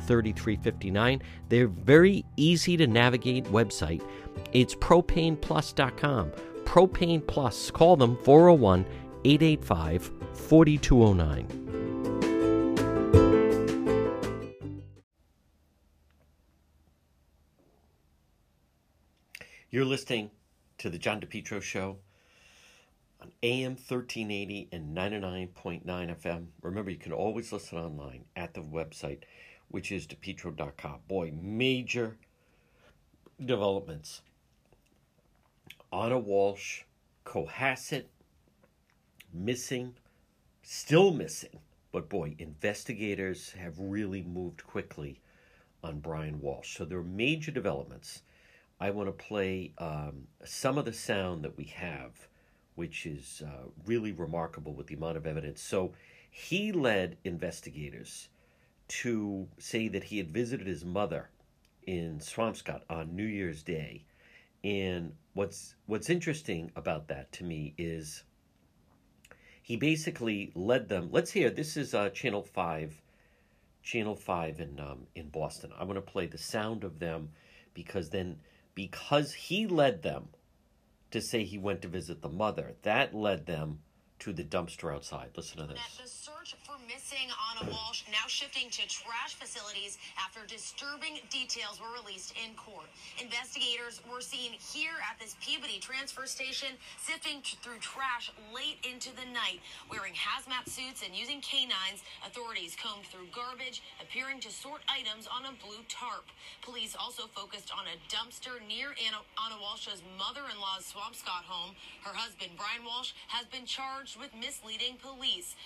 3359. They're very easy to navigate website. It's propaneplus.com. Propane Plus. Call them 401 885 4209. You're listening to the John DePetro Show on AM 1380 and 99.9 FM. Remember, you can always listen online at the website, which is depetro.com. Boy, major developments. Anna Walshe, Cohasset, missing, still missing. But boy, investigators have really moved quickly on Brian Walshe. So there are major developments. I want to play um, some of the sound that we have, which is uh, really remarkable with the amount of evidence. So he led investigators to say that he had visited his mother in Swampscott on New Year's Day. And what's what's interesting about that to me is he basically led them. Let's hear. This is uh, Channel Five, Channel Five in um, in Boston. I want to play the sound of them because then because he led them to say he went to visit the mother, that led them to the dumpster outside. Listen to this search for missing Anna Walshe now shifting to trash facilities after disturbing details were released in court. Investigators were seen here at this Peabody transfer station sifting through trash late into the night. Wearing hazmat suits and using canines, authorities combed through garbage, appearing to sort items on a blue tarp. Police also focused on a dumpster near Anna, Anna Walshe's mother-in-law's Swampscott home. Her husband, Brian Walshe, has been charged with misleading police.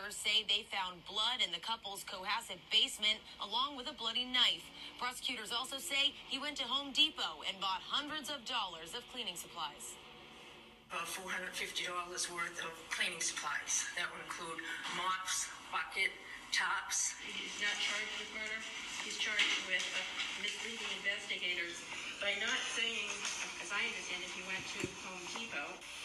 Prosecutors say they found blood in the couple's Cohasset basement along with a bloody knife. Prosecutors also say he went to Home Depot and bought hundreds of dollars of cleaning supplies. About $450 worth of cleaning supplies. That would include mops, bucket, tops. He's not charged with murder. He's charged with uh, misleading investigators by not saying, as I understand it, he went to Home Depot.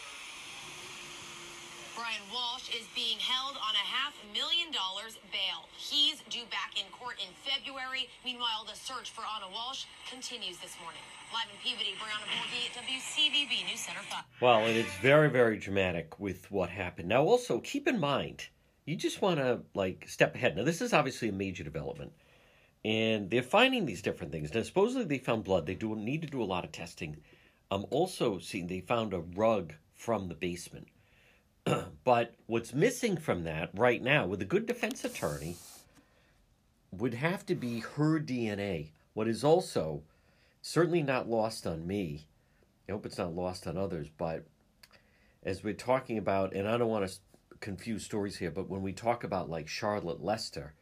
Brian Walshe is being held on a half million dollars bail. He's due back in court in February. Meanwhile, the search for Anna Walshe continues this morning. Live in Peabody, Brianna Borghi at WCVB News Center 5. Well, and it's very, very dramatic with what happened. Now, also, keep in mind, you just want to, like, step ahead. Now, this is obviously a major development. And they're finding these different things. Now, supposedly they found blood. They do need to do a lot of testing. I'm also seeing they found a rug from the basement but what's missing from that right now, with a good defense attorney, would have to be her DNA. What is also certainly not lost on me, I hope it's not lost on others, but as we're talking about, and I don't want to confuse stories here, but when we talk about like Charlotte Lester,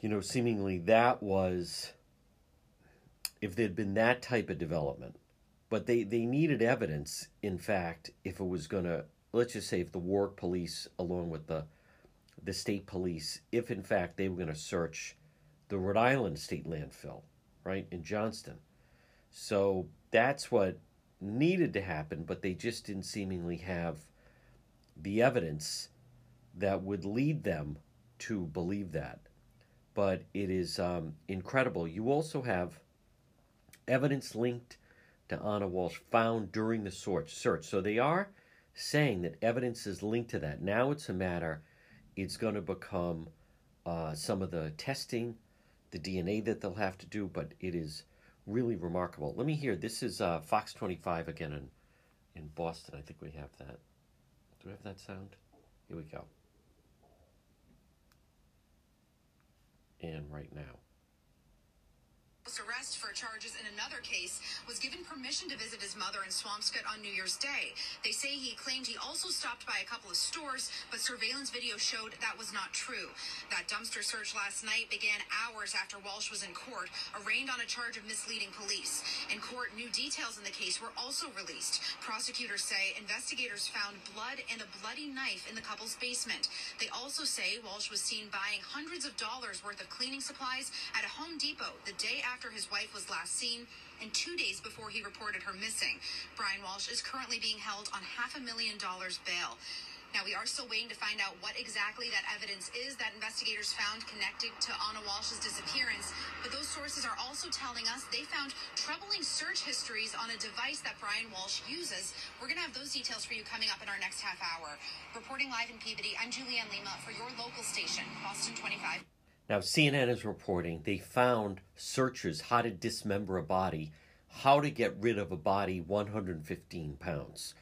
you know, seemingly that was, if there'd been that type of development, but they, they needed evidence, in fact, if it was going to, let's just say, if the Warwick police, along with the, the state police, if in fact they were going to search the Rhode Island State Landfill, right, in Johnston. So that's what needed to happen, but they just didn't seemingly have the evidence that would lead them to believe that. But it is um, incredible. You also have evidence linked to Anna Walshe found during the search. So they are saying that evidence is linked to that. Now it's a matter, it's going to become uh, some of the testing, the DNA that they'll have to do, but it is really remarkable. Let me hear. This is uh, Fox 25 again in, in Boston. I think we have that. Do we have that sound? Here we go. And right now arrest for charges in another case, was given permission to visit his mother in Swampscott on New Year's Day. They say he claimed he also stopped by a couple of stores, but surveillance video showed that was not true. That dumpster search last night began hours after Walshe was in court, arraigned on a charge of misleading police. In court, new details in the case were also released. Prosecutors say investigators found blood and a bloody knife in the couple's basement. They also say Walshe was seen buying hundreds of dollars worth of cleaning supplies at a Home Depot the day after after his wife was last seen and two days before he reported her missing. Brian Walshe is currently being held on half a million dollars bail. Now, we are still waiting to find out what exactly that evidence is that investigators found connected to Anna Walshe's disappearance. But those sources are also telling us they found troubling search histories on a device that Brian Walshe uses. We're going to have those details for you coming up in our next half hour. Reporting live in Peabody, I'm Julianne Lima for your local station, Boston 25. Now, CNN is reporting they found searchers how to dismember a body, how to get rid of a body 115 pounds.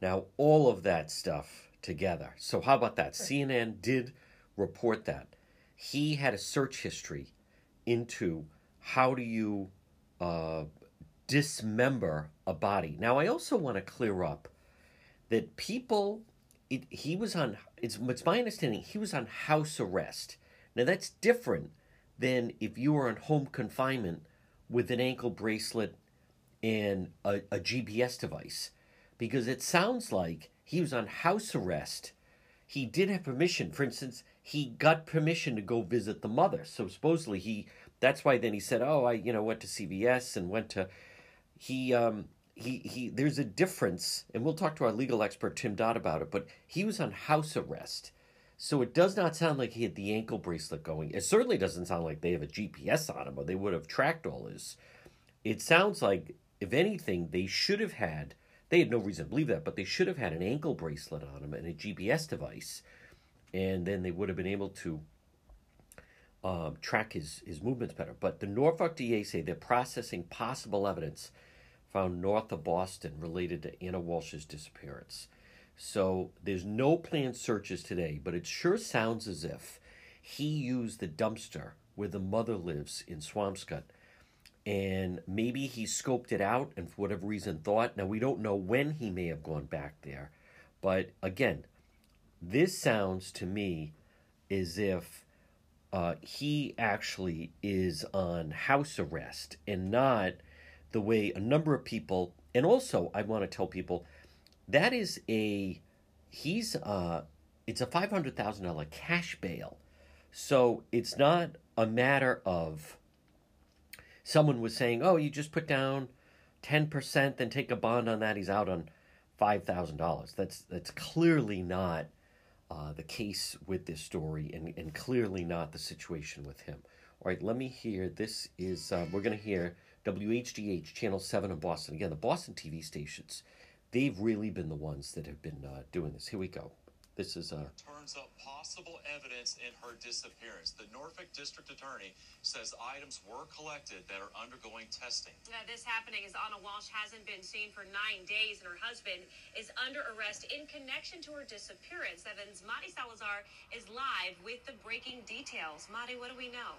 Now, all of that stuff together. So, how about that? CNN did report that. He had a search history into how do you uh, dismember a body. Now, I also want to clear up that people, it, he was on, it's, it's my understanding, he was on house arrest now, that's different than if you were on home confinement with an ankle bracelet and a, a GPS device, because it sounds like he was on house arrest. He did have permission. For instance, he got permission to go visit the mother. So supposedly he, that's why then he said, oh, I, you know, went to CVS and went to, he, um, he, he, there's a difference, and we'll talk to our legal expert Tim Dodd about it, but he was on house arrest so it does not sound like he had the ankle bracelet going. It certainly doesn't sound like they have a GPS on him or they would have tracked all his. It sounds like, if anything, they should have had, they had no reason to believe that, but they should have had an ankle bracelet on him and a GPS device. And then they would have been able to um, track his, his movements better. But the Norfolk DA say they're processing possible evidence found north of Boston related to Anna Walshe's disappearance. So there's no planned searches today, but it sure sounds as if he used the dumpster where the mother lives in Swampscott. And maybe he scoped it out and for whatever reason thought. Now, we don't know when he may have gone back there. But again, this sounds to me as if uh, he actually is on house arrest and not the way a number of people, and also I want to tell people that is a he's uh it's a five hundred thousand dollar cash bail. So it's not a matter of someone was saying, Oh, you just put down ten percent, then take a bond on that, he's out on five thousand dollars. That's that's clearly not uh, the case with this story and, and clearly not the situation with him. All right, let me hear. This is, uh, we're going to hear WHDH, Channel 7 in Boston. Again, the Boston TV stations they've really been the ones that have been uh, doing this. Here we go. This is uh, turns up possible evidence in her disappearance. The Norfolk District Attorney says items were collected that are undergoing testing. Now, this happening as Anna Walshe hasn't been seen for nine days, and her husband is under arrest in connection to her disappearance. Evans Madi Salazar is live with the breaking details. Madi, what do we know?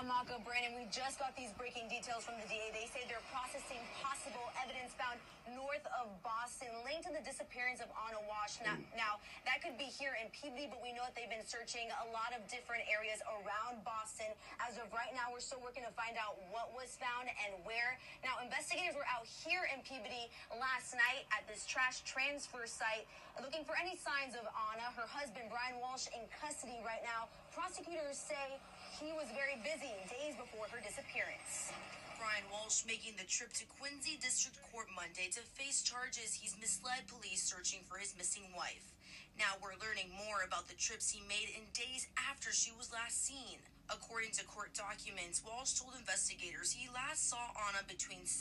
Amako Brandon, we just got these breaking details from the DA. They say they're processing possible evidence found north of Boston linked to the disappearance of Anna Walshe. Now, now That could be here in Peabody, but we know that they've been searching a lot of different areas around Boston. As of right now, we're still working to find out what was found and where. Now, investigators were out here in Peabody last night at this trash transfer site looking for any signs of Anna. Her husband, Brian Walshe, in custody right now. Prosecutors say he was very busy days before her disappearance. Brian Walshe making the trip to Quincy District Court Monday to face charges he's misled police searching for his missing wife. Now we're learning more about the trips he made in days after she was last seen. According to court documents, Walshe told investigators he last saw Anna between 6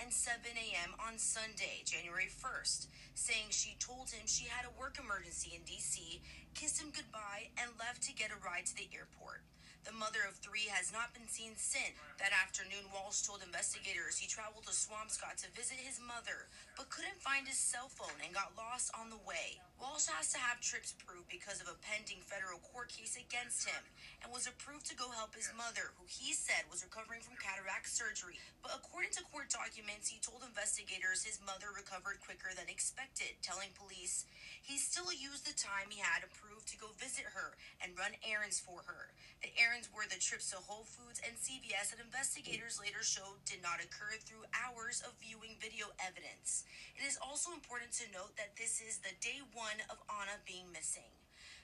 and 7 a.m. on Sunday, January 1st, saying she told him she had a work emergency in D.C., kissed him goodbye, and left to get a ride to the airport. The mother of three has not been seen since. That afternoon, Walshe told investigators he traveled to Swampscott to visit his mother, but couldn't find his cell phone and got lost on the way. Walshe has to have trips approved because of a pending federal court case against him and was approved to go help his mother, who he said was recovering from cataract surgery. But according to court documents, he told investigators his mother recovered quicker than expected, telling police he still used the time he had approved to go visit her and run errands for her. The errands were the trips to Whole Foods and CVS that investigators later showed did not occur through hours of viewing video evidence. It is also important to note that this is the day one of Anna being missing.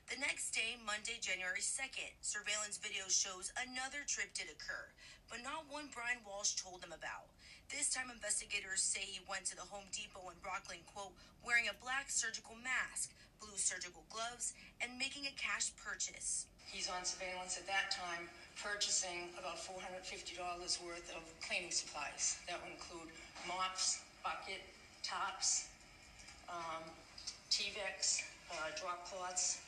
The next day, Monday, January 2nd, surveillance video shows another trip did occur, but not one Brian Walshe told them about. This time, investigators say he went to the Home Depot in Rockland, quote, wearing a black surgical mask, blue surgical gloves, and making a cash purchase. He's on surveillance at that time, purchasing about $450 worth of cleaning supplies. That would include mops, bucket, tops, um, Tyveks, uh, drop cloths,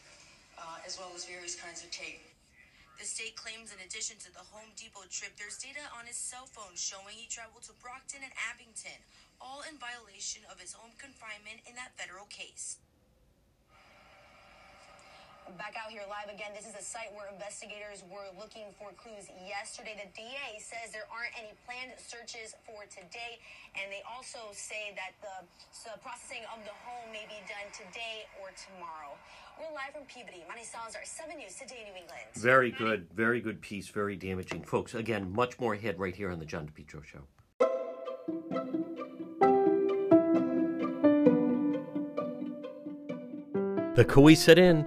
uh, as well as various kinds of tape. The state claims, in addition to the Home Depot trip, there's data on his cell phone showing he traveled to Brockton and Abington, all in violation of his home confinement in that federal case. Back out here live again. This is a site where investigators were looking for clues yesterday. The DA says there aren't any planned searches for today, and they also say that the so uh, processing of the home may be done today or tomorrow. We're live from Peabody. Money Salazar, 7 News, today, New England. Very good, very good piece, very damaging. Folks, again, much more ahead right here on the John DePetro Show. The Cowesett Inn,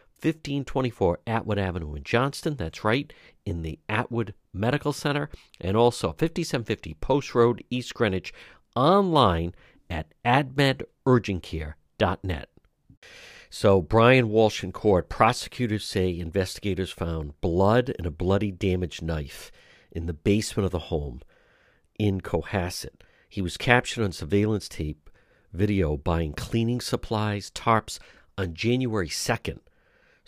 1524 Atwood Avenue in Johnston. That's right, in the Atwood Medical Center. And also 5750 Post Road, East Greenwich, online at admedurgentcare.net. So, Brian Walshe in court, prosecutors say investigators found blood and a bloody damaged knife in the basement of the home in Cohasset. He was captured on surveillance tape video buying cleaning supplies, tarps on January 2nd.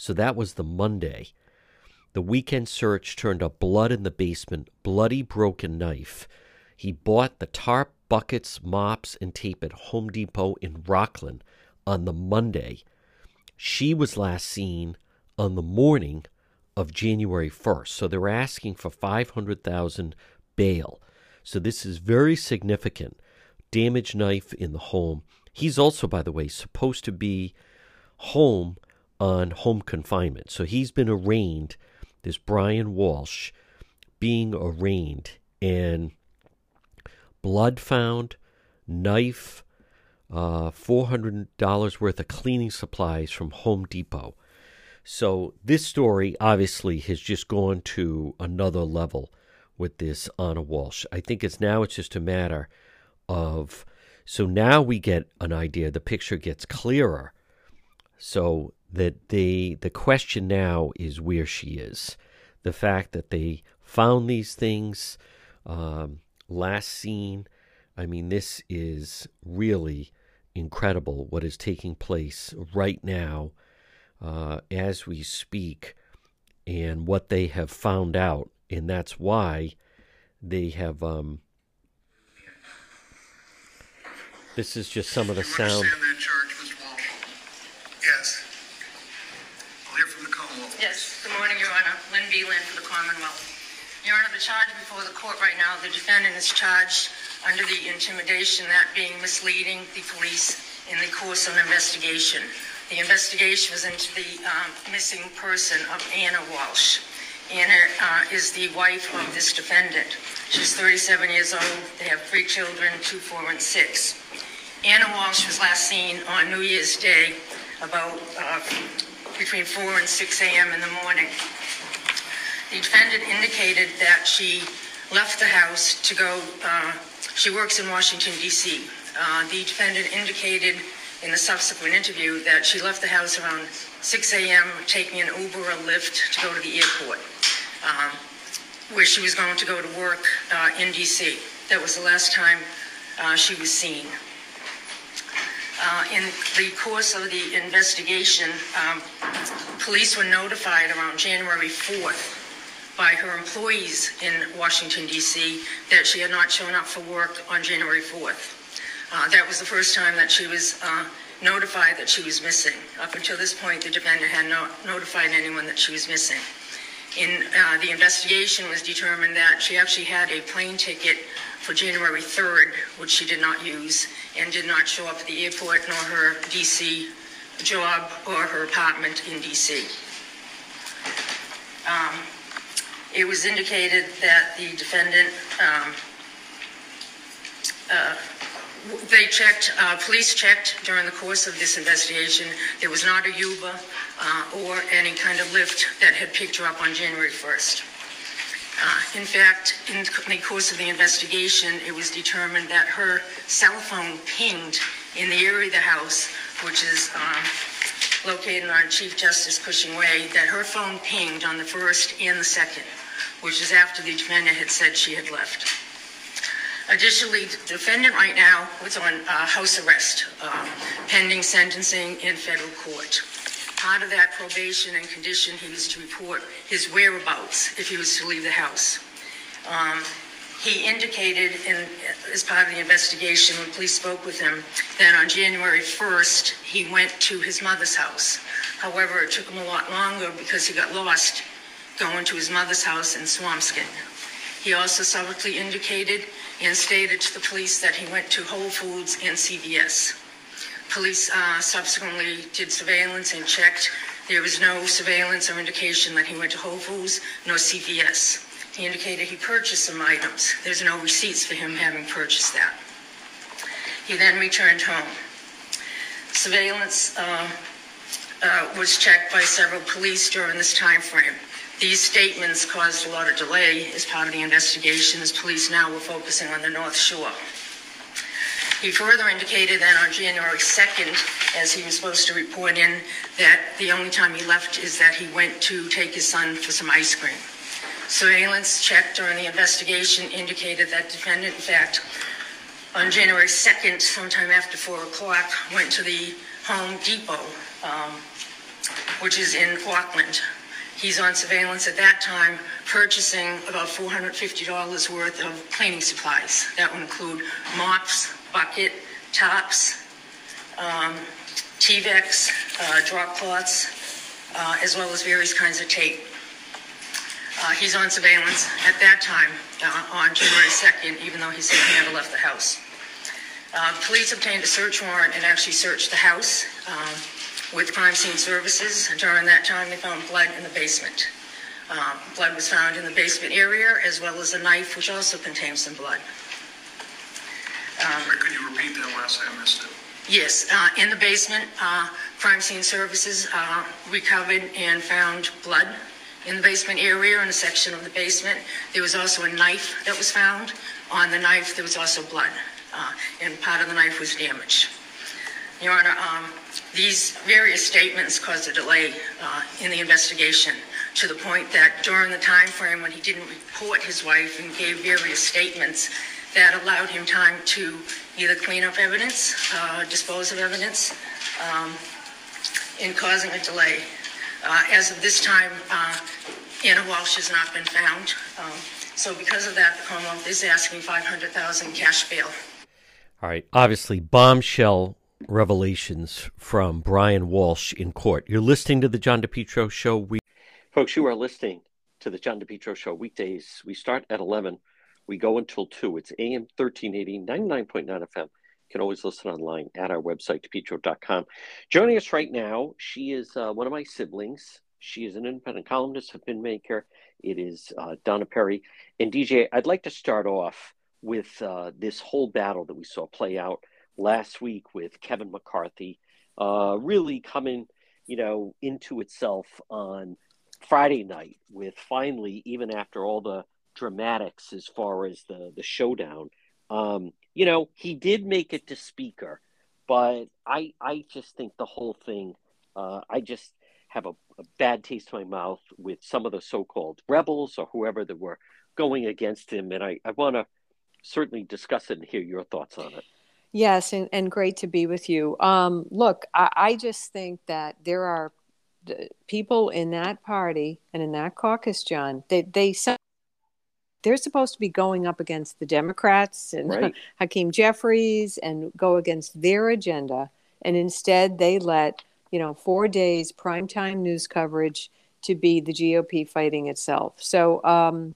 So that was the Monday. The weekend search turned up blood in the basement, bloody broken knife. He bought the tarp, buckets, mops, and tape at Home Depot in Rockland on the Monday. She was last seen on the morning of January 1st. So they're asking for 500,000 bail. So this is very significant. Damaged knife in the home. He's also, by the way, supposed to be home on home confinement. So he's been arraigned, this Brian Walshe being arraigned, and blood found, knife, uh, $400 worth of cleaning supplies from Home Depot. So this story obviously has just gone to another level with this Anna Walshe. I think it's now it's just a matter of so now we get an idea. The picture gets clearer. So that the the question now is where she is. The fact that they found these things um, last seen. I mean, this is really incredible what is taking place right now uh, as we speak and what they have found out. And that's why they have. Um, this is just some of the sound. understand that charge, Mr. Walshe? Yes. I'll hear from the Good morning, Your Honor. Lynn Beland for the Commonwealth. Your Honor, the charge before the court right now, the defendant is charged under the intimidation, that being misleading the police in the course of an investigation. The investigation was into the um, missing person of Anna Walshe. Anna uh, is the wife of this defendant. She's 37 years old. They have three children, two, four, and six. Anna Walshe was last seen on New Year's Day about uh, between 4 and 6 a.m. in the morning. The defendant indicated that she left the house to go, uh, she works in Washington, D.C. Uh, the defendant indicated in the subsequent interview that she left the house around 6 a.m., taking an Uber or Lyft to go to the airport, um, where she was going to go to work uh, in D.C. That was the last time uh, she was seen. Uh, In the course of the investigation, um, police were notified around January 4th by her employees in Washington DC that she had not shown up for work on January 4th. Uh, That was the first time that she was uh, notified that she was missing. Up until this point, the defendant had not notified anyone that she was missing. In uh, the investigation was determined that she actually had a plane ticket for January 3rd, which she did not use, and did not show up at the airport nor her DC job or her apartment in DC. Um, It was indicated that the defendant, um, uh, they checked, uh, police checked during the course of this investigation. There was not a Uber uh, or any kind of lift that had picked her up on January 1st. Uh, In fact, in the course of the investigation, it was determined that her cell phone pinged in the area of the house, which is um, located on Chief Justice Cushing Way, that her phone pinged on the first and the second, which is after the defendant had said she had left. Additionally, the defendant right now was on uh, house arrest um, pending sentencing in federal court. Part of that probation and condition, he was to report his whereabouts if he was to leave the house. Um, He indicated in, as part of the investigation, when police spoke with him, that on January 1st, he went to his mother's house. However, it took him a lot longer because he got lost going to his mother's house in Swampscott. He also subsequently indicated and stated to the police that he went to Whole Foods and CVS. Police uh, subsequently did surveillance and checked. There was no surveillance or indication that he went to Whole Foods nor CVS. He indicated he purchased some items. There's no receipts for him having purchased that. He then returned home. Surveillance uh, uh, was checked by several police during this time frame. These statements caused a lot of delay as part of the investigation, as police now were focusing on the North Shore. He further indicated that on January 2nd, as he was supposed to report in, that the only time he left is that he went to take his son for some ice cream. Surveillance checked during the investigation indicated that defendant, in fact, on January 2nd, sometime after 4 o'clock, went to the Home Depot, um, which is in Rockland. He's on surveillance at that time, purchasing about $450 worth of cleaning supplies. That would include mops, bucket, tops, um, Tyveks, uh, drop cloths, uh, as well as various kinds of tape. Uh, he's on surveillance at that time uh, on January 2nd, even though he said he never left the house. Uh, police obtained a search warrant and actually searched the house um, with crime scene services. During that time, they found blood in the basement. Uh, blood was found in the basement area, as well as a knife, which also contained some blood. Um, Could you repeat that last? I missed it. Yes, uh, in the basement, uh, crime scene services uh, recovered and found blood in the basement area in a section of the basement. There was also a knife that was found. On the knife, there was also blood, uh, and part of the knife was damaged. Your Honor, um, these various statements caused a delay uh, in the investigation to the point that during the time frame when he didn't report his wife and gave various statements, that allowed him time to either clean up evidence, uh, dispose of evidence, um, in causing a delay. Uh, as of this time, uh, Anna Walshe has not been found. Um, so because of that, the Commonwealth is asking 500000 cash bail. All right. Obviously, bombshell revelations from Brian Walshe in court. You're listening to the John DePetro Show. We- Folks, you are listening to the John DePetro Show weekdays. We start at 11. We go until 2. It's AM 1380, 99.9 FM. You can always listen online at our website, depetro.com. Joining us right now, she is uh, one of my siblings. She is an independent columnist, a bin maker. It is uh, Donna Perry. And DJ, I'd like to start off with uh, this whole battle that we saw play out last week with Kevin McCarthy, uh, really coming, you know, into itself on Friday night with finally, even after all the dramatics as far as the the showdown. Um, you know, he did make it to speaker, but I I just think the whole thing. Uh, I just have a, a bad taste in my mouth with some of the so-called rebels or whoever that were going against him, and I I want to certainly discuss it and hear your thoughts on it. Yes, and, and great to be with you. Um, look, I, I just think that there are people in that party and in that caucus, John. They they they're supposed to be going up against the Democrats and right. Hakeem Jeffries and go against their agenda. And instead, they let, you know, four days primetime news coverage to be the GOP fighting itself. So, um,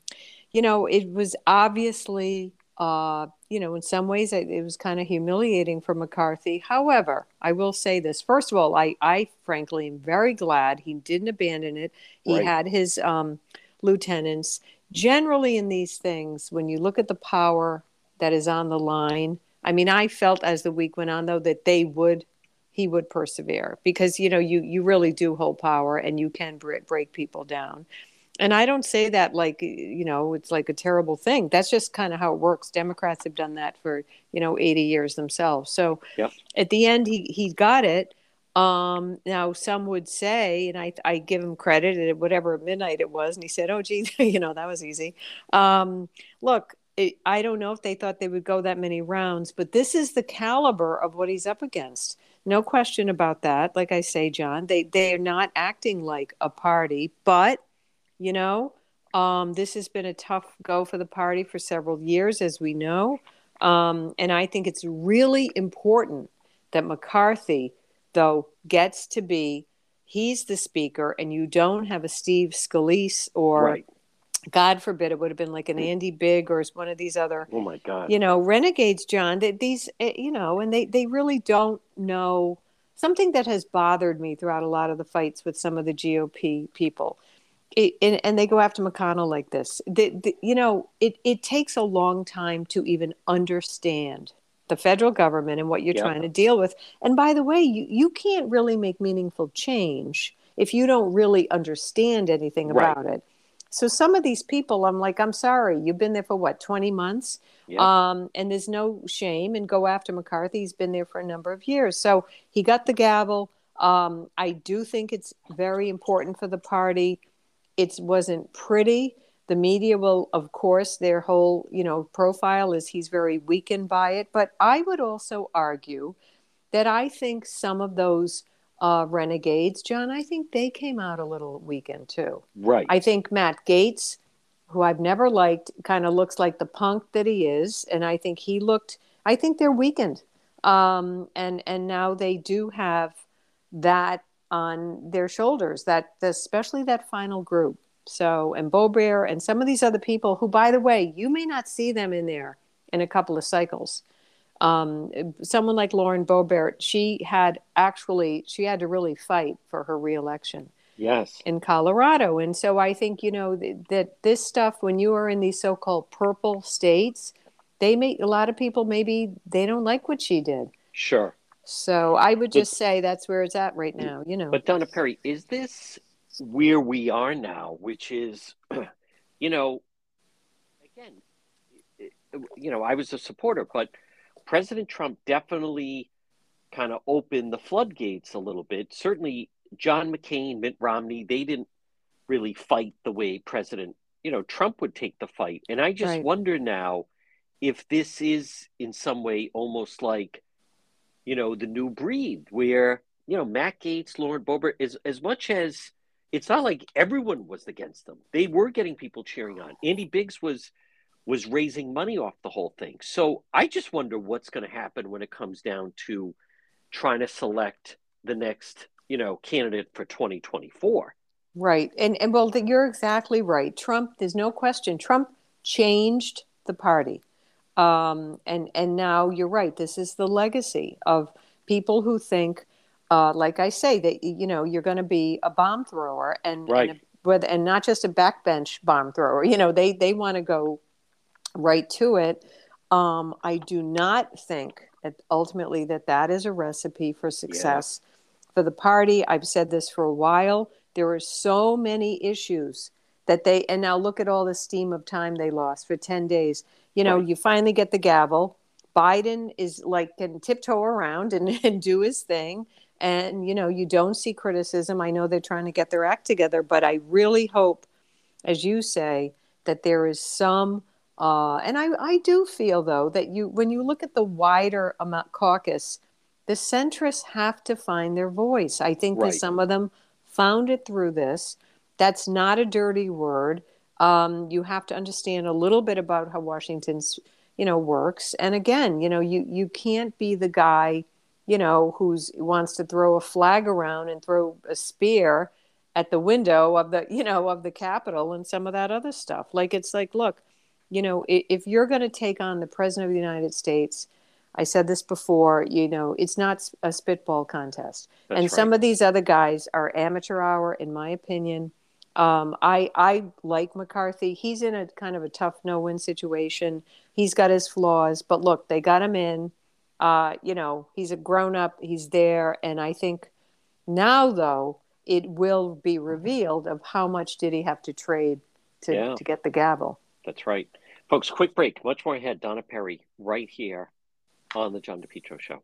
you know, it was obviously, uh, you know, in some ways it, it was kind of humiliating for McCarthy. However, I will say this. First of all, I, I frankly am very glad he didn't abandon it. He right. had his um, lieutenants generally in these things, when you look at the power that is on the line, I mean, I felt as the week went on, though, that they would, he would persevere because, you know, you, you really do hold power and you can break, break people down. And I don't say that like, you know, it's like a terrible thing. That's just kind of how it works. Democrats have done that for, you know, 80 years themselves. So yep. at the end, he, he got it. Um, now, some would say, and I, I give him credit at whatever midnight it was, and he said, "Oh, gee, you know that was easy." Um, look, it, I don't know if they thought they would go that many rounds, but this is the caliber of what he's up against. No question about that. Like I say, John, they they are not acting like a party, but you know, um, this has been a tough go for the party for several years, as we know, um, and I think it's really important that McCarthy though, gets to be he's the speaker, and you don't have a Steve Scalise or. Right. God forbid it would have been like an Andy Bigg or one of these other, oh my God, you know, renegades, John. These, eh, you know, and they they really don't know something that has bothered me throughout a lot of the fights with some of the GOP people. It, and, and, they go after McConnell like this. The, the, you know, it, it takes a long time to even understand the federal government and what you're trying to deal with. And by the way, you, you can't really make meaningful change if you don't really understand anything about right. it. So some of these people, I'm like, I'm sorry, you've been there for what, 20 months? Um, and there's no shame and go after McCarthy. He's been there for a number of years. So he got the gavel. Um, I do think it's very important for the party. It wasn't pretty the media will of course their whole you know profile is he's very weakened by it. But i would also argue that i think some of those uh, renegades john i think they came out a little weakened too. Right. I think matt Gaetz, who i've never liked kind of looks like the punk that he is and i think he looked i think they're weakened. Um, and and now they do have that on their shoulders, that especially that final group. So, and Boebert and some of these other people who, by the way, you may not see them in there in a couple of cycles. Um, someone like Lauren Boebert, she had actually, she had to really fight for her reelection. Yes. In Colorado. And so I think, you know, th- that this stuff, when you are in these so called purple states, they may, a lot of people maybe they don't like what she did. Sure. So I would just but, say that's where it's at right now, you know. But Donna Perry, is this where we are now, which is, you know, again, you know, I was a supporter, but President Trump definitely kind of opened the floodgates a little bit. Certainly, John McCain, Mitt Romney, they didn't really fight the way President, you know, Trump would take the fight. And I just right. wonder now if this is in some way almost like you know, the new breed where, you know, Matt Gaetz, Lauren Boebert, is as much as it's not like everyone was against them. They were getting people cheering on. Andy Biggs was was raising money off the whole thing. So I just wonder what's going to happen when it comes down to trying to select the next, you know, candidate for 2024. Right. And and well, you're exactly right. Trump, there's no question. Trump changed the party. Um, and and now you're right. This is the legacy of people who think, uh, like I say, that you know you're going to be a bomb thrower and right. and, with, and not just a backbench bomb thrower. You know they they want to go right to it. Um, I do not think that ultimately that that is a recipe for success yeah. for the party. I've said this for a while. There are so many issues that they and now look at all the steam of time they lost for 10 days you know, right. you finally get the gavel. Biden is like can tiptoe around and, and do his thing. And, you know, you don't see criticism. I know they're trying to get their act together, but I really hope, as you say, that there is some uh, and I, I do feel though that you when you look at the wider amount caucus, the centrists have to find their voice. I think right. that some of them found it through this. That's not a dirty word. Um, you have to understand a little bit about how Washington's, you know, works. And again, you know, you you can't be the guy, you know, who's wants to throw a flag around and throw a spear at the window of the, you know, of the Capitol and some of that other stuff. Like it's like, look, you know, if you're going to take on the president of the United States, I said this before, you know, it's not a spitball contest. That's and right. some of these other guys are amateur hour, in my opinion. Um, I I like McCarthy. He's in a kind of a tough no-win situation. He's got his flaws, but look, they got him in. Uh, you know, he's a grown-up. He's there, and I think now though it will be revealed of how much did he have to trade to yeah. to get the gavel. That's right, folks. Quick break. Much more ahead. Donna Perry, right here on the John DePetro Show.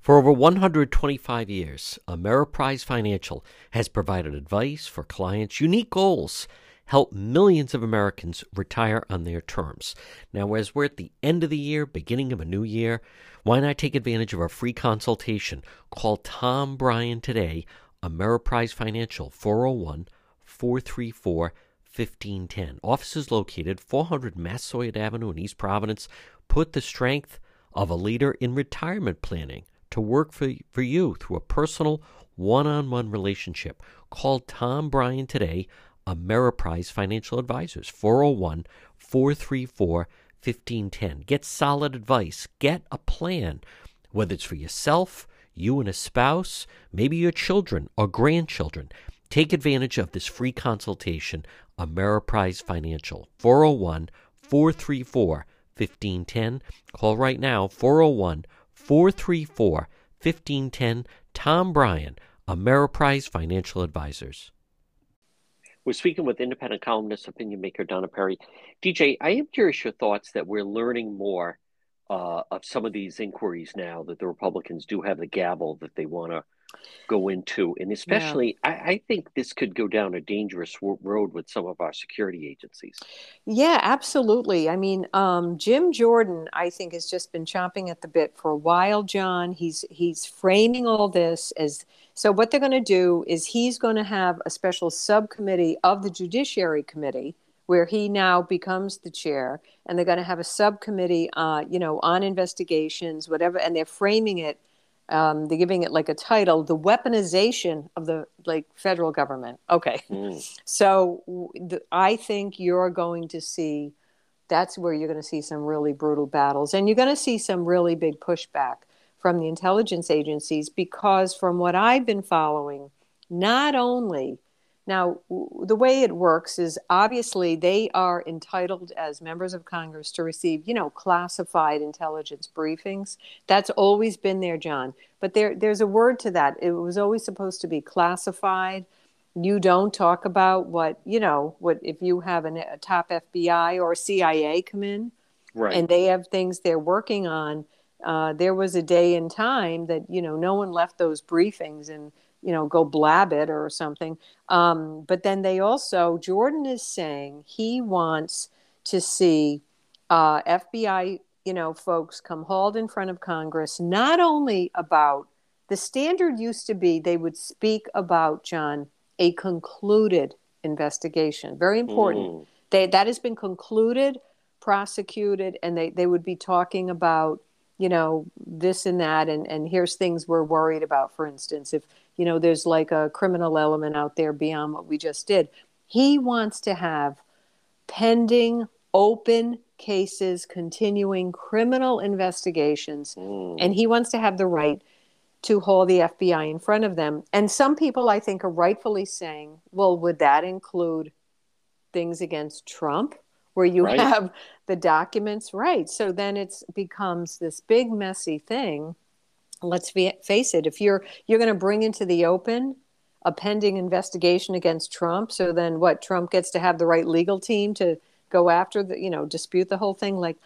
For over 125 years, Ameriprise Financial has provided advice for clients' unique goals, help millions of Americans retire on their terms. Now, as we're at the end of the year, beginning of a new year, why not take advantage of our free consultation? Call Tom Bryan today, Ameriprise Financial, 401 434 1510. Offices located 400 Massasoit Avenue in East Providence. Put the strength of a leader in retirement planning to work for, for you through a personal one on one relationship. Call Tom Bryan today, Ameriprise Financial Advisors, 401 434 1510. Get solid advice, get a plan, whether it's for yourself, you and a spouse, maybe your children or grandchildren. Take advantage of this free consultation, Ameriprise Financial, 401 434 1510. Call right now, 401 434 1510. Tom Bryan, Ameriprise Financial Advisors. We're speaking with independent columnist, opinion maker Donna Perry. DJ, I am curious your thoughts that we're learning more uh, of some of these inquiries now that the Republicans do have the gavel that they want to go into. And especially, yeah. I, I, think this could go down a dangerous road with some of our security agencies. Yeah, absolutely. I mean, um, Jim Jordan, I think, has just been chomping at the bit for a while, John. He's he's framing all this as so what they're going to do is he's going to have a special subcommittee of the Judiciary Committee where he now becomes the chair and they're going to have a subcommittee uh, you know on investigations whatever and they're framing it um, they're giving it like a title the weaponization of the like federal government. Okay. Mm. so the, i think you're going to see that's where you're going to see some really brutal battles and you're going to see some really big pushback from the intelligence agencies because from what i've been following not only now, the way it works is obviously they are entitled as members of Congress to receive, you know, classified intelligence briefings. That's always been there, John. But there, there's a word to that. It was always supposed to be classified. You don't talk about what, you know, what if you have an, a top FBI or CIA come in right. and they have things they're working on. Uh, there was a day in time that, you know, no one left those briefings and you know, go blab it or something. Um, but then they also, Jordan is saying he wants to see uh, FBI, you know, folks come hauled in front of Congress, not only about the standard used to be they would speak about, John, a concluded investigation. Very important. Mm. They, that has been concluded, prosecuted, and they, they would be talking about, you know, this and that, and, and here's things we're worried about, for instance. If you know there's like a criminal element out there beyond what we just did he wants to have pending open cases continuing criminal investigations mm. and he wants to have the right to haul the FBI in front of them and some people i think are rightfully saying well would that include things against trump where you right. have the documents right. So then it becomes this big messy thing. Let's face it if you're you're going to bring into the open a pending investigation against Trump so then what Trump gets to have the right legal team to go after the you know dispute the whole thing? Like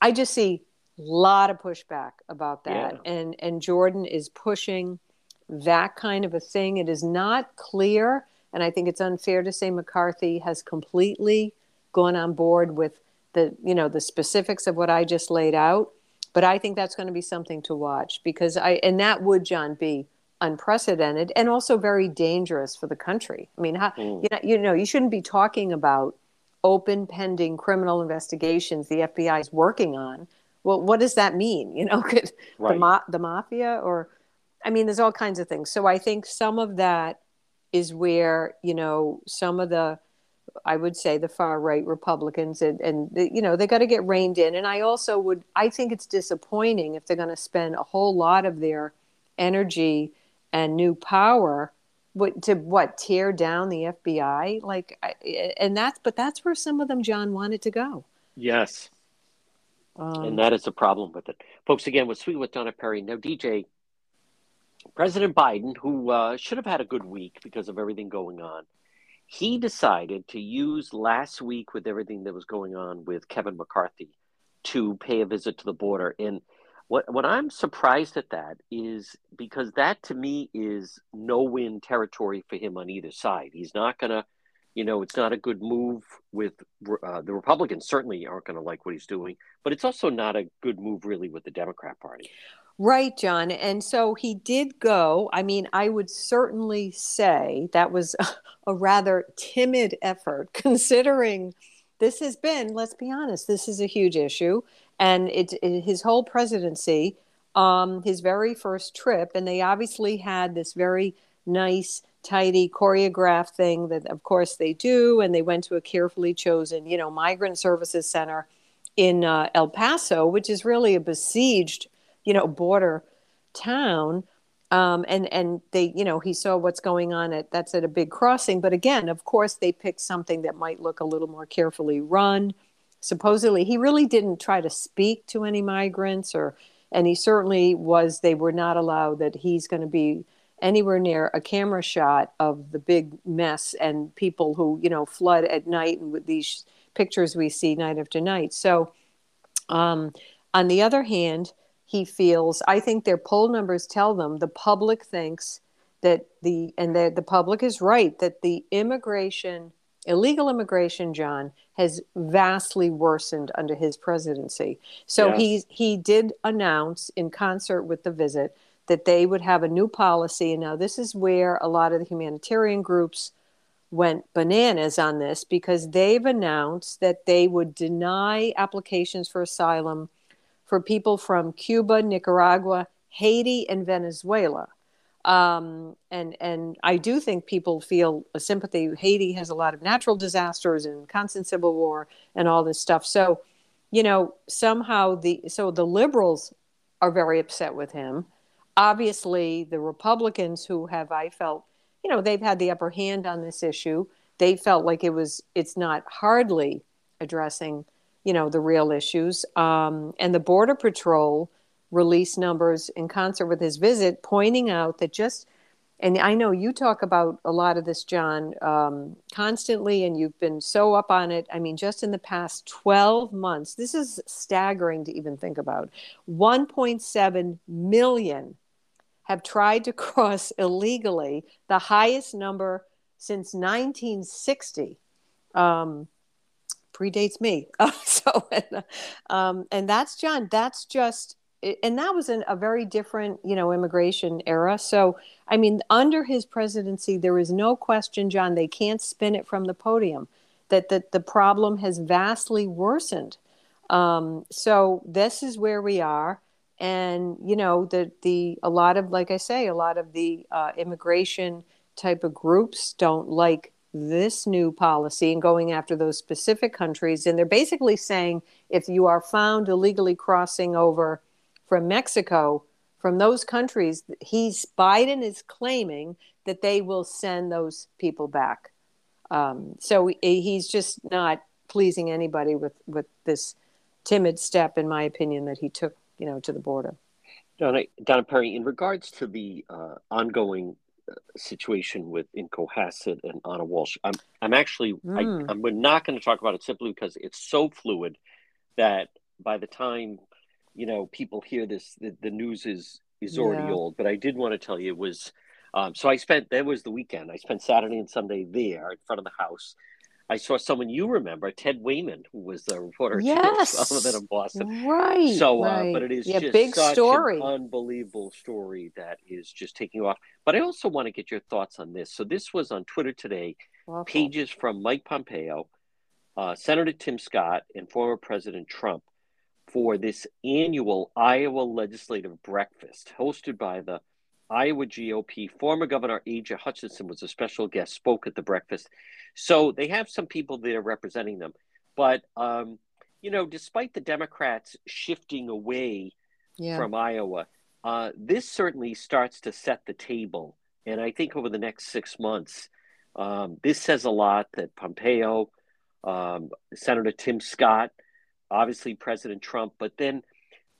I just see a lot of pushback about that. Yeah. and and Jordan is pushing that kind of a thing. It is not clear and I think it's unfair to say McCarthy has completely gone on board with the you know the specifics of what I just laid out but I think that's going to be something to watch because I, and that would, John, be unprecedented and also very dangerous for the country. I mean, how, mm. you know, you know, you shouldn't be talking about open pending criminal investigations the FBI is working on. Well, what does that mean? You know, could right. the, ma- the mafia or, I mean, there's all kinds of things. So I think some of that is where, you know, some of the, I would say the far right Republicans and, and the, you know they got to get reined in. And I also would I think it's disappointing if they're going to spend a whole lot of their energy and new power what, to what tear down the FBI like and that's but that's where some of them John wanted to go. Yes. Um, and that is a problem with it, folks. Again, with Sweet with Donna Perry. Now, DJ, President Biden, who uh, should have had a good week because of everything going on, he decided to use last week with everything that was going on with Kevin McCarthy to pay a visit to the border. And what what I'm surprised at that is because that to me is no win territory for him on either side. He's not gonna, you know, it's not a good move with uh, the Republicans. Certainly aren't going to like what he's doing, but it's also not a good move really with the Democrat Party. Right, John. And so he did go. I mean, I would certainly say that was a, rather timid effort, considering this has been, let's be honest, this is a huge issue. And it, it his whole presidency, um, his very first trip, and they obviously had this very nice, tidy, choreographed thing that, of course, they do. And they went to a carefully chosen, you know, migrant services center in uh, El Paso, which is really a besieged you know border town um, and and they you know he saw what's going on at that's at a big crossing. But again of course they picked something that might look a little more carefully run. Supposedly he really didn't try to speak to any migrants or and he certainly was they were not allowed that he's going to be anywhere near a camera shot of the big mess and people who you know flood at night and with these pictures we see night after night. So um, on the other hand he feels. I think their poll numbers tell them the public thinks that the and that the public is right that the immigration illegal immigration john has vastly worsened under his presidency. So yes. he he did announce in concert with the visit that they would have a new policy. And now this is where a lot of the humanitarian groups went bananas on this because they've announced that they would deny applications for asylum for people from Cuba, Nicaragua, Haiti and Venezuela. Um, and and I do think people feel a sympathy. Haiti has a lot of natural disasters and constant civil war and all this stuff. So, you know, somehow the so the liberals are very upset with him. Obviously, the Republicans who have I felt, you know, they've had the upper hand on this issue. They felt like it was it's not hardly addressing, you know, the real issues. Um, and the Border Patrol released numbers in concert with his visit, pointing out that just and I know you talk about a lot of this, John, um, constantly, and you've been so up on it. I mean, just in the past 12 months, this is staggering to even think about. 1.7 million have tried to cross illegally, the highest number since 1960. Um, predates me. so, and, um, and that's John. That's just and that was in a very different, you know, immigration era. So, I mean, under his presidency, there is no question, John, they can't spin it from the podium that that the problem has vastly worsened. Um, so this is where we are, and you know, the the a lot of, like I say, a lot of the uh, immigration type of groups don't like this new policy and going after those specific countries, and they're basically saying if you are found illegally crossing over from Mexico, from those countries, he's Biden is claiming that they will send those people back. Um, so he's just not pleasing anybody with with this timid step, in my opinion, that he took, you know, to the border. Donna, Donna Perry, in regards to the uh, ongoing situation with in Cohasset and Ana Walshe, I'm I'm actually mm. I, I'm, we're not going to talk about it simply because it's so fluid that by the time you know people hear this the, the news is is already yeah. old but i did want to tell you it was um, so i spent that was the weekend i spent saturday and sunday there in front of the house I saw someone you remember, Ted Wayman, who was the reporter yes. in Boston. Right. So, uh, but it is yeah, just big such story. an unbelievable story that is just taking off. But I also want to get your thoughts on this. So this was on Twitter today. Awful. Pages from Mike Pompeo, uh, Senator Tim Scott, and former President Trump for this annual Iowa legislative breakfast hosted by the Iowa GOP. Former Governor Asa Hutchinson was a special guest, spoke at the breakfast. So they have some people there representing them. But, um, you know, despite the Democrats shifting away yeah. from Iowa, uh, this certainly starts to set the table. And I think over the next six months, um, this says a lot that Pompeo, um, Senator Tim Scott, obviously President Trump, but then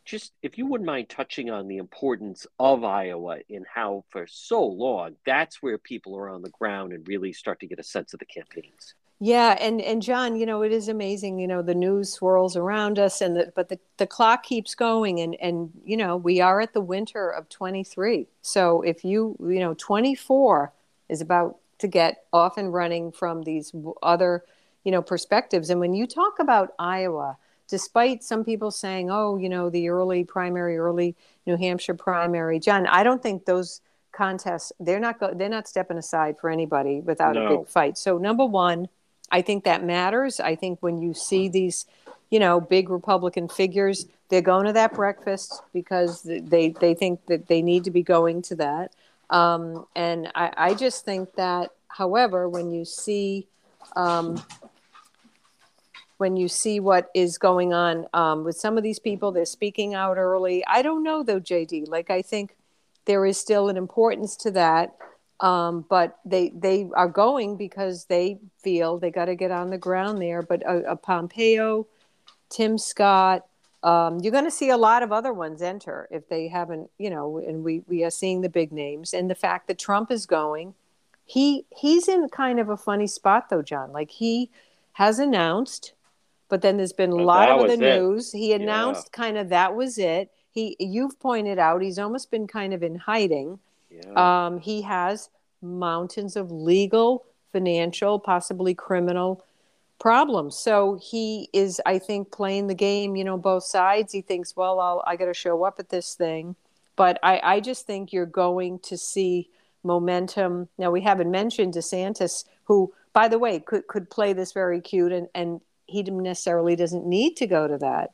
just if you wouldn't mind touching on the importance of Iowa in how for so long that's where people are on the ground and really start to get a sense of the campaigns. Yeah, and and John, you know, it is amazing. You know, the news swirls around us, and the, but the, the clock keeps going, and and you know, we are at the winter of 23. So if you you know, 24 is about to get off and running from these other you know perspectives, and when you talk about Iowa, despite some people saying, oh, you know, the early primary, early New Hampshire primary. John, I don't think those contests they're not go- they're not stepping aside for anybody without no. a big fight. So number one, I think that matters. I think when you see these, you know, big Republican figures, they're going to that breakfast because they they think that they need to be going to that. Um, and I, I just think that, however, when you see um, when you see what is going on um, with some of these people. They're speaking out early. I don't know though, JD. Like I think there is still an importance to that, um, but they they are going because they feel they got to get on the ground there. But a, a Pompeo, Tim Scott. Um, you're going to see a lot of other ones enter if they haven't, you know, and we, we are seeing the big names. And the fact that Trump is going, he he's in kind of a funny spot though, John. Like he has announced but then there's been a lot of the news. He announced yeah. kind of that was it. He you've pointed out he's almost been kind of in hiding. Yeah. Um, he has mountains of legal, financial, possibly criminal problems. So he is, I think, playing the game. You know, both sides. He thinks, well, I'll, I got to show up at this thing. But I, I just think you're going to see momentum. Now we haven't mentioned DeSantis, who, by the way, could could play this very cute and and he necessarily doesn't need to go to that.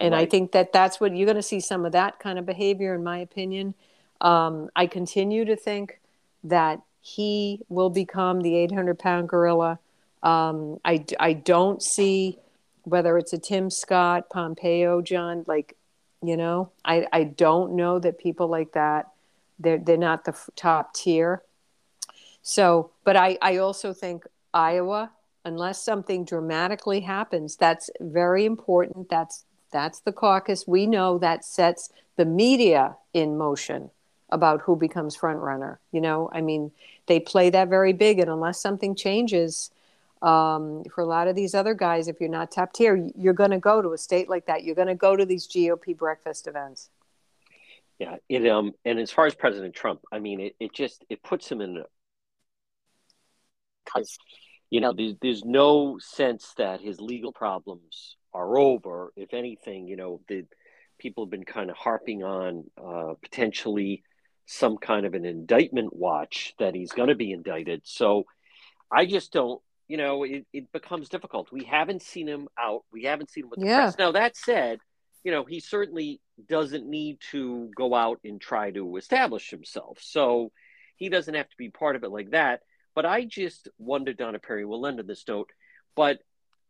And I think that that's what you're going to see some of that kind of behavior, in my opinion. Um, I continue to think that he will become the 800 pound gorilla. Um, I, I don't see whether it's a Tim Scott, Pompeo, John, like, you know, I, I don't know that people like that, they're, they're not the f- top tier. So, but I, I also think Iowa, unless something dramatically happens, that's very important. That's that's the caucus. We know that sets the media in motion about who becomes front runner. You know, I mean, they play that very big, and unless something changes, um, for a lot of these other guys, if you're not top tier, you're going to go to a state like that. You're going to go to these GOP breakfast events. Yeah, it um, and as far as President Trump, I mean, it, it just it puts him in because you know there's there's no sense that his legal problems are over. If anything, you know, the people have been kind of harping on uh, potentially some kind of an indictment watch that he's going to be indicted. So I just don't. You know, it, it becomes difficult. We haven't seen him out. We haven't seen him with the Yeah. press. Now that said, you know, he certainly doesn't need to go out and try to establish himself. So he doesn't have to be part of it like that. But I just wonder, Donna Perry, we'll end on this note. But,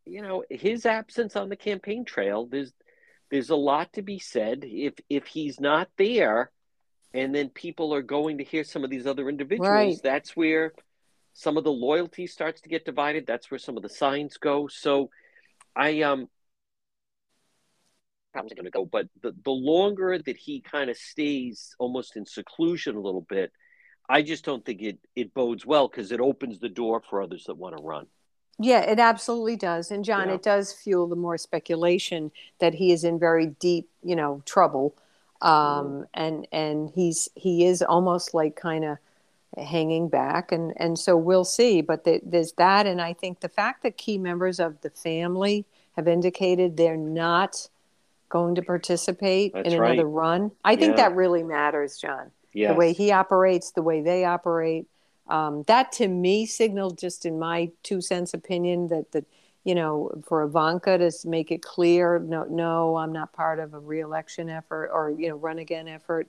you know, his absence on the campaign trail, there's there's a lot to be said. If if he's not there and then people are going to hear some of these other individuals, Right. that's where some of the loyalty starts to get divided. That's where some of the signs go. So I um are going to go. But the, the longer that he kind of stays almost in seclusion a little bit, I just don't think it, it bodes well because it opens the door for others that want to run. Yeah, it absolutely does. And John, Yeah. it does fuel the more speculation that he is in very deep, you know, trouble. Um, and and he's he is almost like kind of hanging back and and so we'll see but the, there's that and i think the fact that key members of the family have indicated they're not going to participate That's in right. another run i think Yeah. that really matters john Yes. the way he operates, the way they operate. Um, that to me signaled, just in my two cents opinion, that that you know, for Ivanka to make it clear, no, no, I'm not part of a reelection effort or you know, run again effort.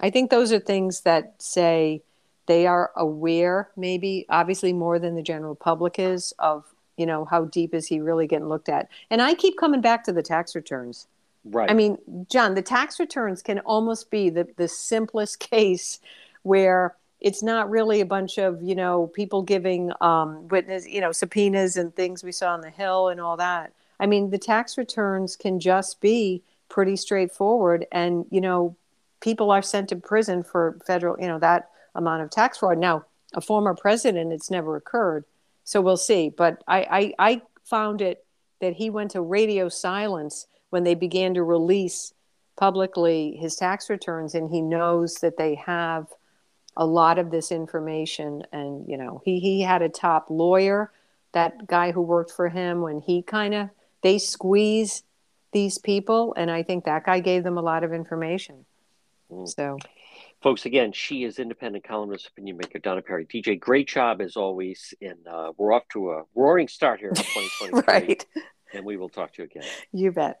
I think those are things that say they are aware, maybe obviously more than the general public is, of you know how deep is he really getting looked at. And I keep coming back to the tax returns. Right. I mean, John, the tax returns can almost be the, the simplest case where it's not really a bunch of, you know, people giving um, witness, you know, subpoenas and things we saw on the Hill and all that. I mean, the tax returns can just be pretty straightforward. And, you know, people are sent to prison for federal, you know, that amount of tax fraud. Now, a former president, it's never occurred. So we'll see. But I, I, I found it that he went to radio silence when they began to release publicly his tax returns and he knows that they have a lot of this information and you know he he had a top lawyer that guy who worked for him when he kind of they squeeze these people and i think that guy gave them a lot of information so Folks, again, she is independent columnist, opinion maker, Donna Perry. DJ, great job as always. And uh, we're off to a roaring start here in 2023. right And we will talk to you again. you bet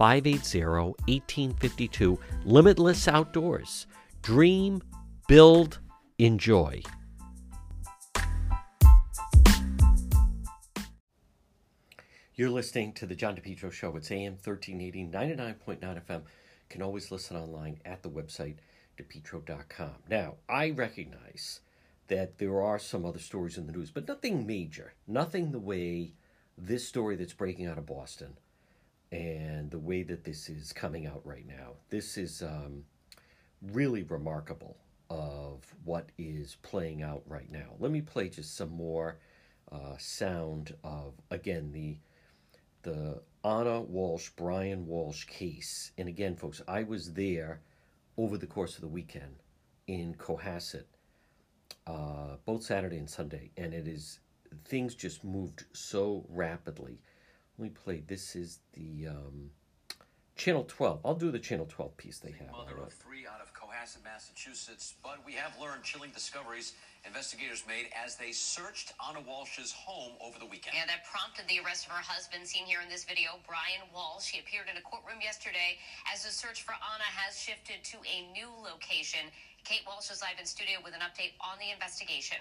580 1852. Limitless Outdoors. Dream, build, enjoy. You're listening to the John DePetro Show. It's AM 1380, 99.9 FM. Can always listen online at the website, depetro.com. Now, I recognize that there are some other stories in the news, but nothing major. Nothing the way this story that's breaking out of Boston and the way that this is coming out right now. This is um, really remarkable of what is playing out right now. Let me play just some more uh, sound of, again, the the Ana Walshe, Brian Walshe case. And again, folks, I was there over the course of the weekend in Cohasset, uh, both Saturday and Sunday, and it is things just moved so rapidly. Let me play. This is the um, Channel 12. I'll do the Channel 12 piece they have. Mother of three out of Cohasset, Massachusetts. But we have learned chilling discoveries investigators made as they searched Ana Walshe's home over the weekend. Yeah, that prompted the arrest of her husband, seen here in this video, Brian Walshe. He appeared in a courtroom yesterday as the search for Ana has shifted to a new location. Kate Walsh is live in studio with an update on the investigation.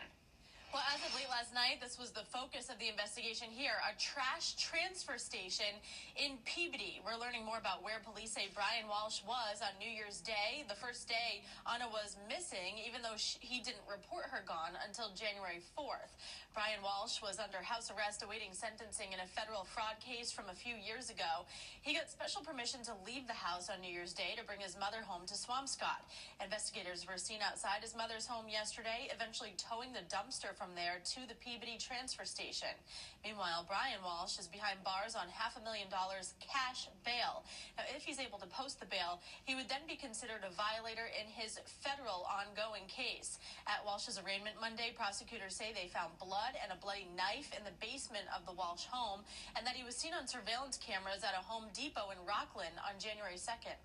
Well, as of late last night, this was the focus of the investigation here a trash transfer station in Peabody. We're learning more about where police say Brian Walshe was on New Year's Day, the first day Ana was missing, even though she, he didn't report her gone until January 4th. Brian Walshe was under house arrest awaiting sentencing in a federal fraud case from a few years ago. He got special permission to leave the house on New Year's Day to bring his mother home to Swampscott. Investigators were seen outside his mother's home yesterday, eventually towing the dumpster from there to the Peabody transfer station. Meanwhile, Brian Walshe is behind bars on half a million dollars cash bail. Now, if he's able to post the bail, he would then be considered a violator in his federal ongoing case. At Walshe's arraignment Monday, prosecutors say they found blood and a bloody knife in the basement of the Walshe home and that he was seen on surveillance cameras at a Home Depot in Rockland on January 2nd.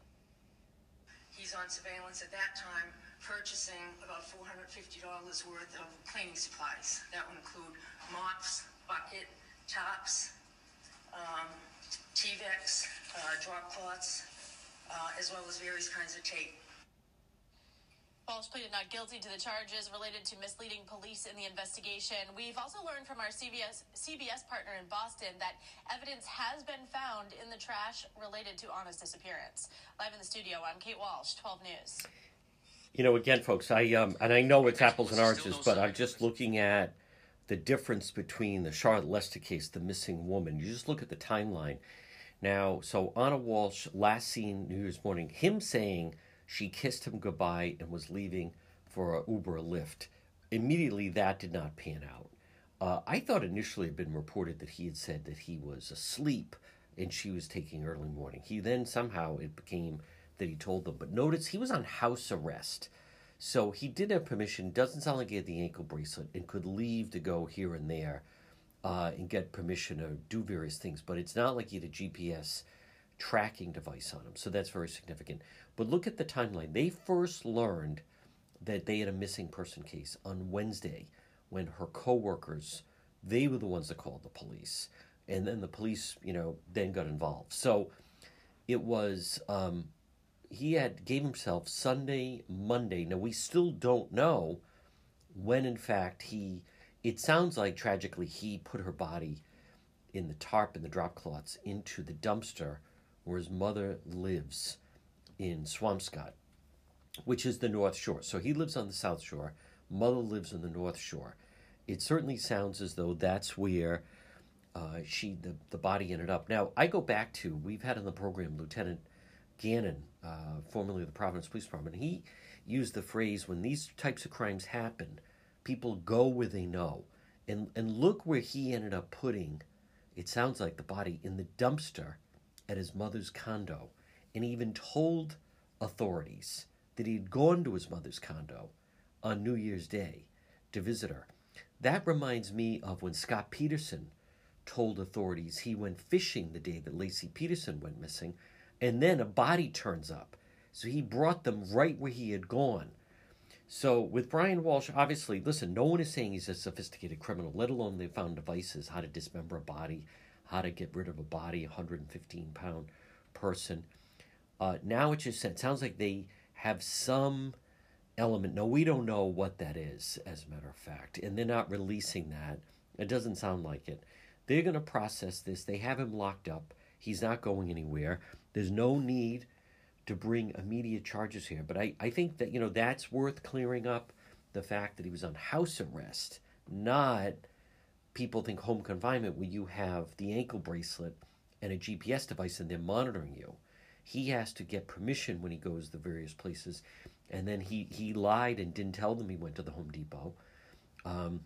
He's on surveillance at that time purchasing about $450 worth of cleaning supplies. That would include mops, bucket, tops, um, Tyveks, uh, drop cloths, uh, as well as various kinds of tape. Walshe pleaded not guilty to the charges related to misleading police in the investigation. We've also learned from our CBS, CBS partner in Boston that evidence has been found in the trash related to Ana's disappearance. Live in the studio, I'm Kate Walsh, 12 News. You know, again, folks, I um, and I know it's apples and oranges, but I'm just looking at the difference between the Charlotte Lester case, the missing woman. You just look at the timeline. Now, so Ana Walshe, last seen New Year's morning, him saying she kissed him goodbye and was leaving for a Uber or Lyft. Immediately, that did not pan out. Uh, I thought initially it had been reported that he had said that he was asleep and she was taking early morning. He then somehow it became that he told them. But notice he was on house arrest. So he did have permission. Doesn't sound like he had the ankle bracelet and could leave to go here and there uh, and get permission to do various things. But it's not like he had a GPS tracking device on him. So that's very significant. But look at the timeline. They first learned that they had a missing person case on Wednesday when her coworkers, they were the ones that called the police. And then the police, you know, then got involved. So it was um, he had gave himself Sunday, Monday. Now we still don't know when in fact he it sounds like tragically he put her body in the tarp and the drop cloths into the dumpster where his mother lives in Swampscott, which is the North Shore. So he lives on the South Shore, mother lives on the North Shore. It certainly sounds as though that's where uh, she the, the body ended up. Now I go back to we've had on the program Lieutenant Gannon, uh, formerly the Providence Police Department, he used the phrase when these types of crimes happen, people go where they know. And, and look where he ended up putting, it sounds like the body, in the dumpster at his mother's condo. And he even told authorities that he had gone to his mother's condo on New Year's Day to visit her. That reminds me of when Scott Peterson told authorities he went fishing the day that Laci Peterson went missing and then a body turns up. So he brought them right where he had gone. So with Brian Walshe, obviously, listen, no one is saying he's a sophisticated criminal, let alone they found devices, how to dismember a body, how to get rid of a body, 115 pound person. Uh, now it just sounds like they have some element. No, we don't know what that is, as a matter of fact, and they're not releasing that. It doesn't sound like it. They're going to process this. They have him locked up. He's not going anywhere. There's no need to bring immediate charges here. But I, I think that, you know, that's worth clearing up the fact that he was on house arrest, not people think home confinement where you have the ankle bracelet and a GPS device and they're monitoring you. He has to get permission when he goes to various places. And then he, he lied and didn't tell them he went to the Home Depot. Um,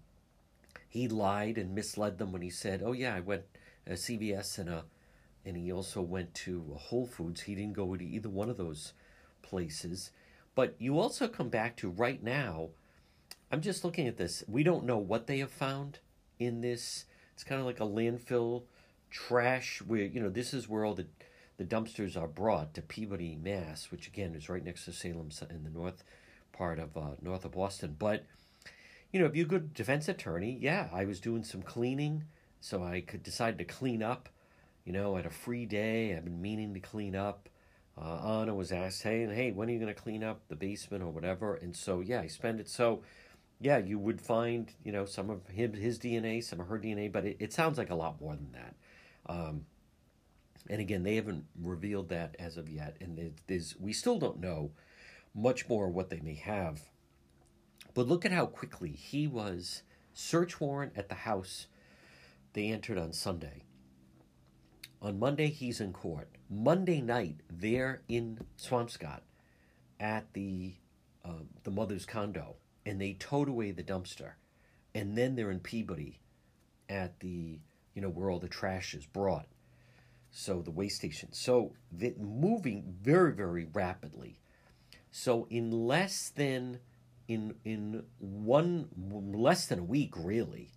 he lied and misled them when he said, "Oh yeah, I went a CVS and a and he also went to Whole Foods. He didn't go to either one of those places. But you also come back to right now, I'm just looking at this. We don't know what they have found in this. It's kind of like a landfill trash where, you know, this is where all the, the dumpsters are brought to Peabody, Mass, which again is right next to Salem in the north part of uh, north of Boston. But, you know, if you're a good defense attorney, yeah, I was doing some cleaning, so I could decide to clean up you know, at a free day, I've been meaning to clean up. Uh, Ana was asked, hey, hey, when are you going to clean up the basement or whatever? And so, yeah, I spend it. So, yeah, you would find, you know, some of his, his DNA, some of her DNA, but it, it sounds like a lot more than that. Um, and again, they haven't revealed that as of yet. And there's, we still don't know much more what they may have. But look at how quickly he was search warrant at the house they entered on Sunday. On Monday, he's in court. Monday night, they're in Swampscott at the uh, the mother's condo, and they towed away the dumpster, and then they're in Peabody at the you know where all the trash is brought. So the waste station. So they're moving very very rapidly. So in less than in in one less than a week really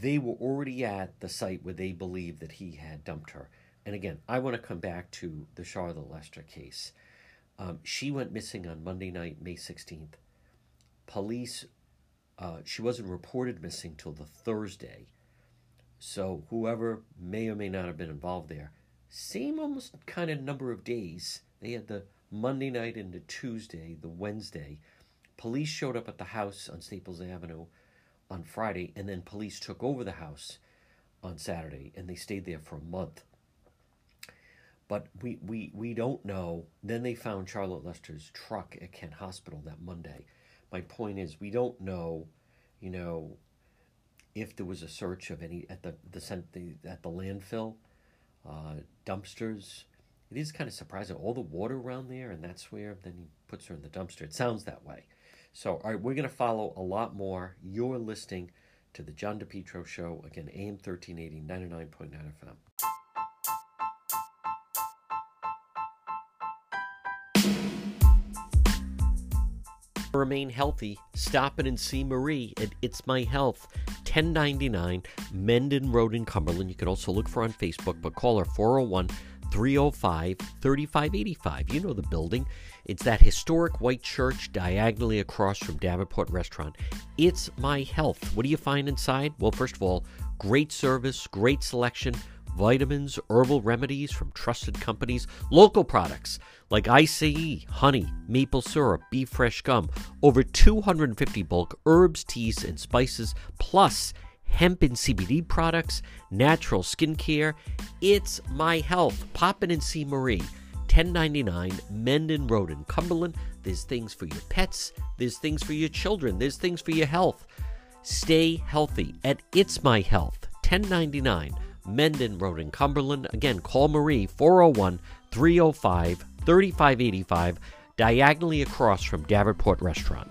they were already at the site where they believed that he had dumped her. And again, I want to come back to the Charlotte Lester case. Um, she went missing on Monday night, May 16th. Police, uh, she wasn't reported missing till the Thursday. So whoever may or may not have been involved there, same almost kind of number of days. They had the Monday night into Tuesday, the Wednesday. Police showed up at the house on Staples Avenue on Friday, and then police took over the house on Saturday, and they stayed there for a month. But we, we, we don't know. Then they found Charlotte Lester's truck at Kent Hospital that Monday. My point is, we don't know, you know, if there was a search of any at the the, at the landfill, uh, dumpsters. It is kind of surprising. All the water around there, and that's where then he puts her in the dumpster. It sounds that way. So, all right, we're going to follow a lot more. You're listening to the John DePetro Show, again, AM 1380, 99.9 FM. remain healthy, stop in and see Marie at It's My Health, 1099 Mendon Road in Cumberland. You can also look for on Facebook, but call her 401 305 3585. You know the building. It's that historic white church diagonally across from Davenport Restaurant. It's my health. What do you find inside? Well, first of all, great service, great selection, vitamins, herbal remedies from trusted companies, local products like ICE, honey, maple syrup, beef fresh gum, over 250 bulk herbs, teas, and spices, plus hemp and CBD products, natural skincare. It's my health. Pop in and see Marie. 1099 Mendon Road in Cumberland. There's things for your pets, there's things for your children, there's things for your health. Stay healthy at It's My Health, 1099 Mendon Road in Cumberland. Again, call Marie 401 305 3585, diagonally across from Davenport Restaurant.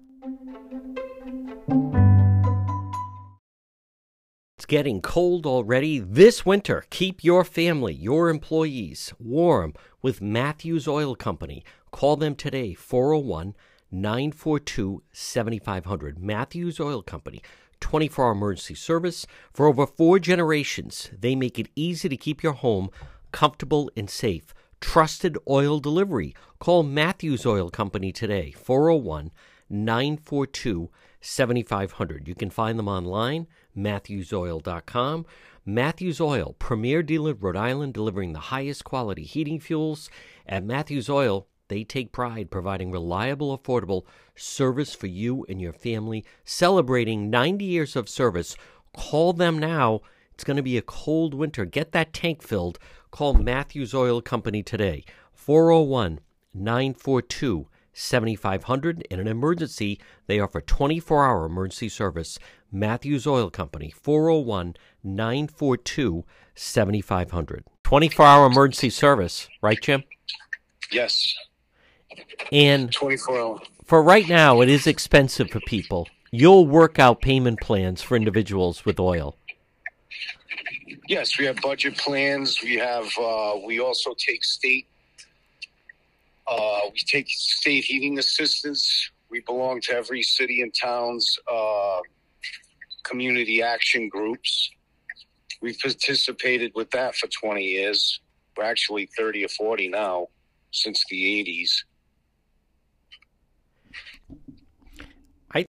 getting cold already. This winter, keep your family, your employees warm with Matthews Oil Company. Call them today, 401 942 7500. Matthews Oil Company, 24 hour emergency service. For over four generations, they make it easy to keep your home comfortable and safe. Trusted oil delivery. Call Matthews Oil Company today, 401 942 7500. You can find them online, matthewsoil.com. Matthews Oil, premier dealer Rhode Island, delivering the highest quality heating fuels. At Matthews Oil, they take pride providing reliable, affordable service for you and your family. Celebrating 90 years of service. Call them now. It's going to be a cold winter. Get that tank filled. Call Matthews Oil Company today, 401 942 7500. In an emergency, they offer 24 hour emergency service. Matthews Oil Company, 401 942 7500. 24 hour emergency service, right, Jim? Yes. And 24 hour. for right now, it is expensive for people. You'll work out payment plans for individuals with oil. Yes, we have budget plans. We have. Uh, we also take state. Uh, we take state heating assistance. We belong to every city and town's uh, community action groups. We've participated with that for 20 years. We're actually 30 or 40 now, since the 80s.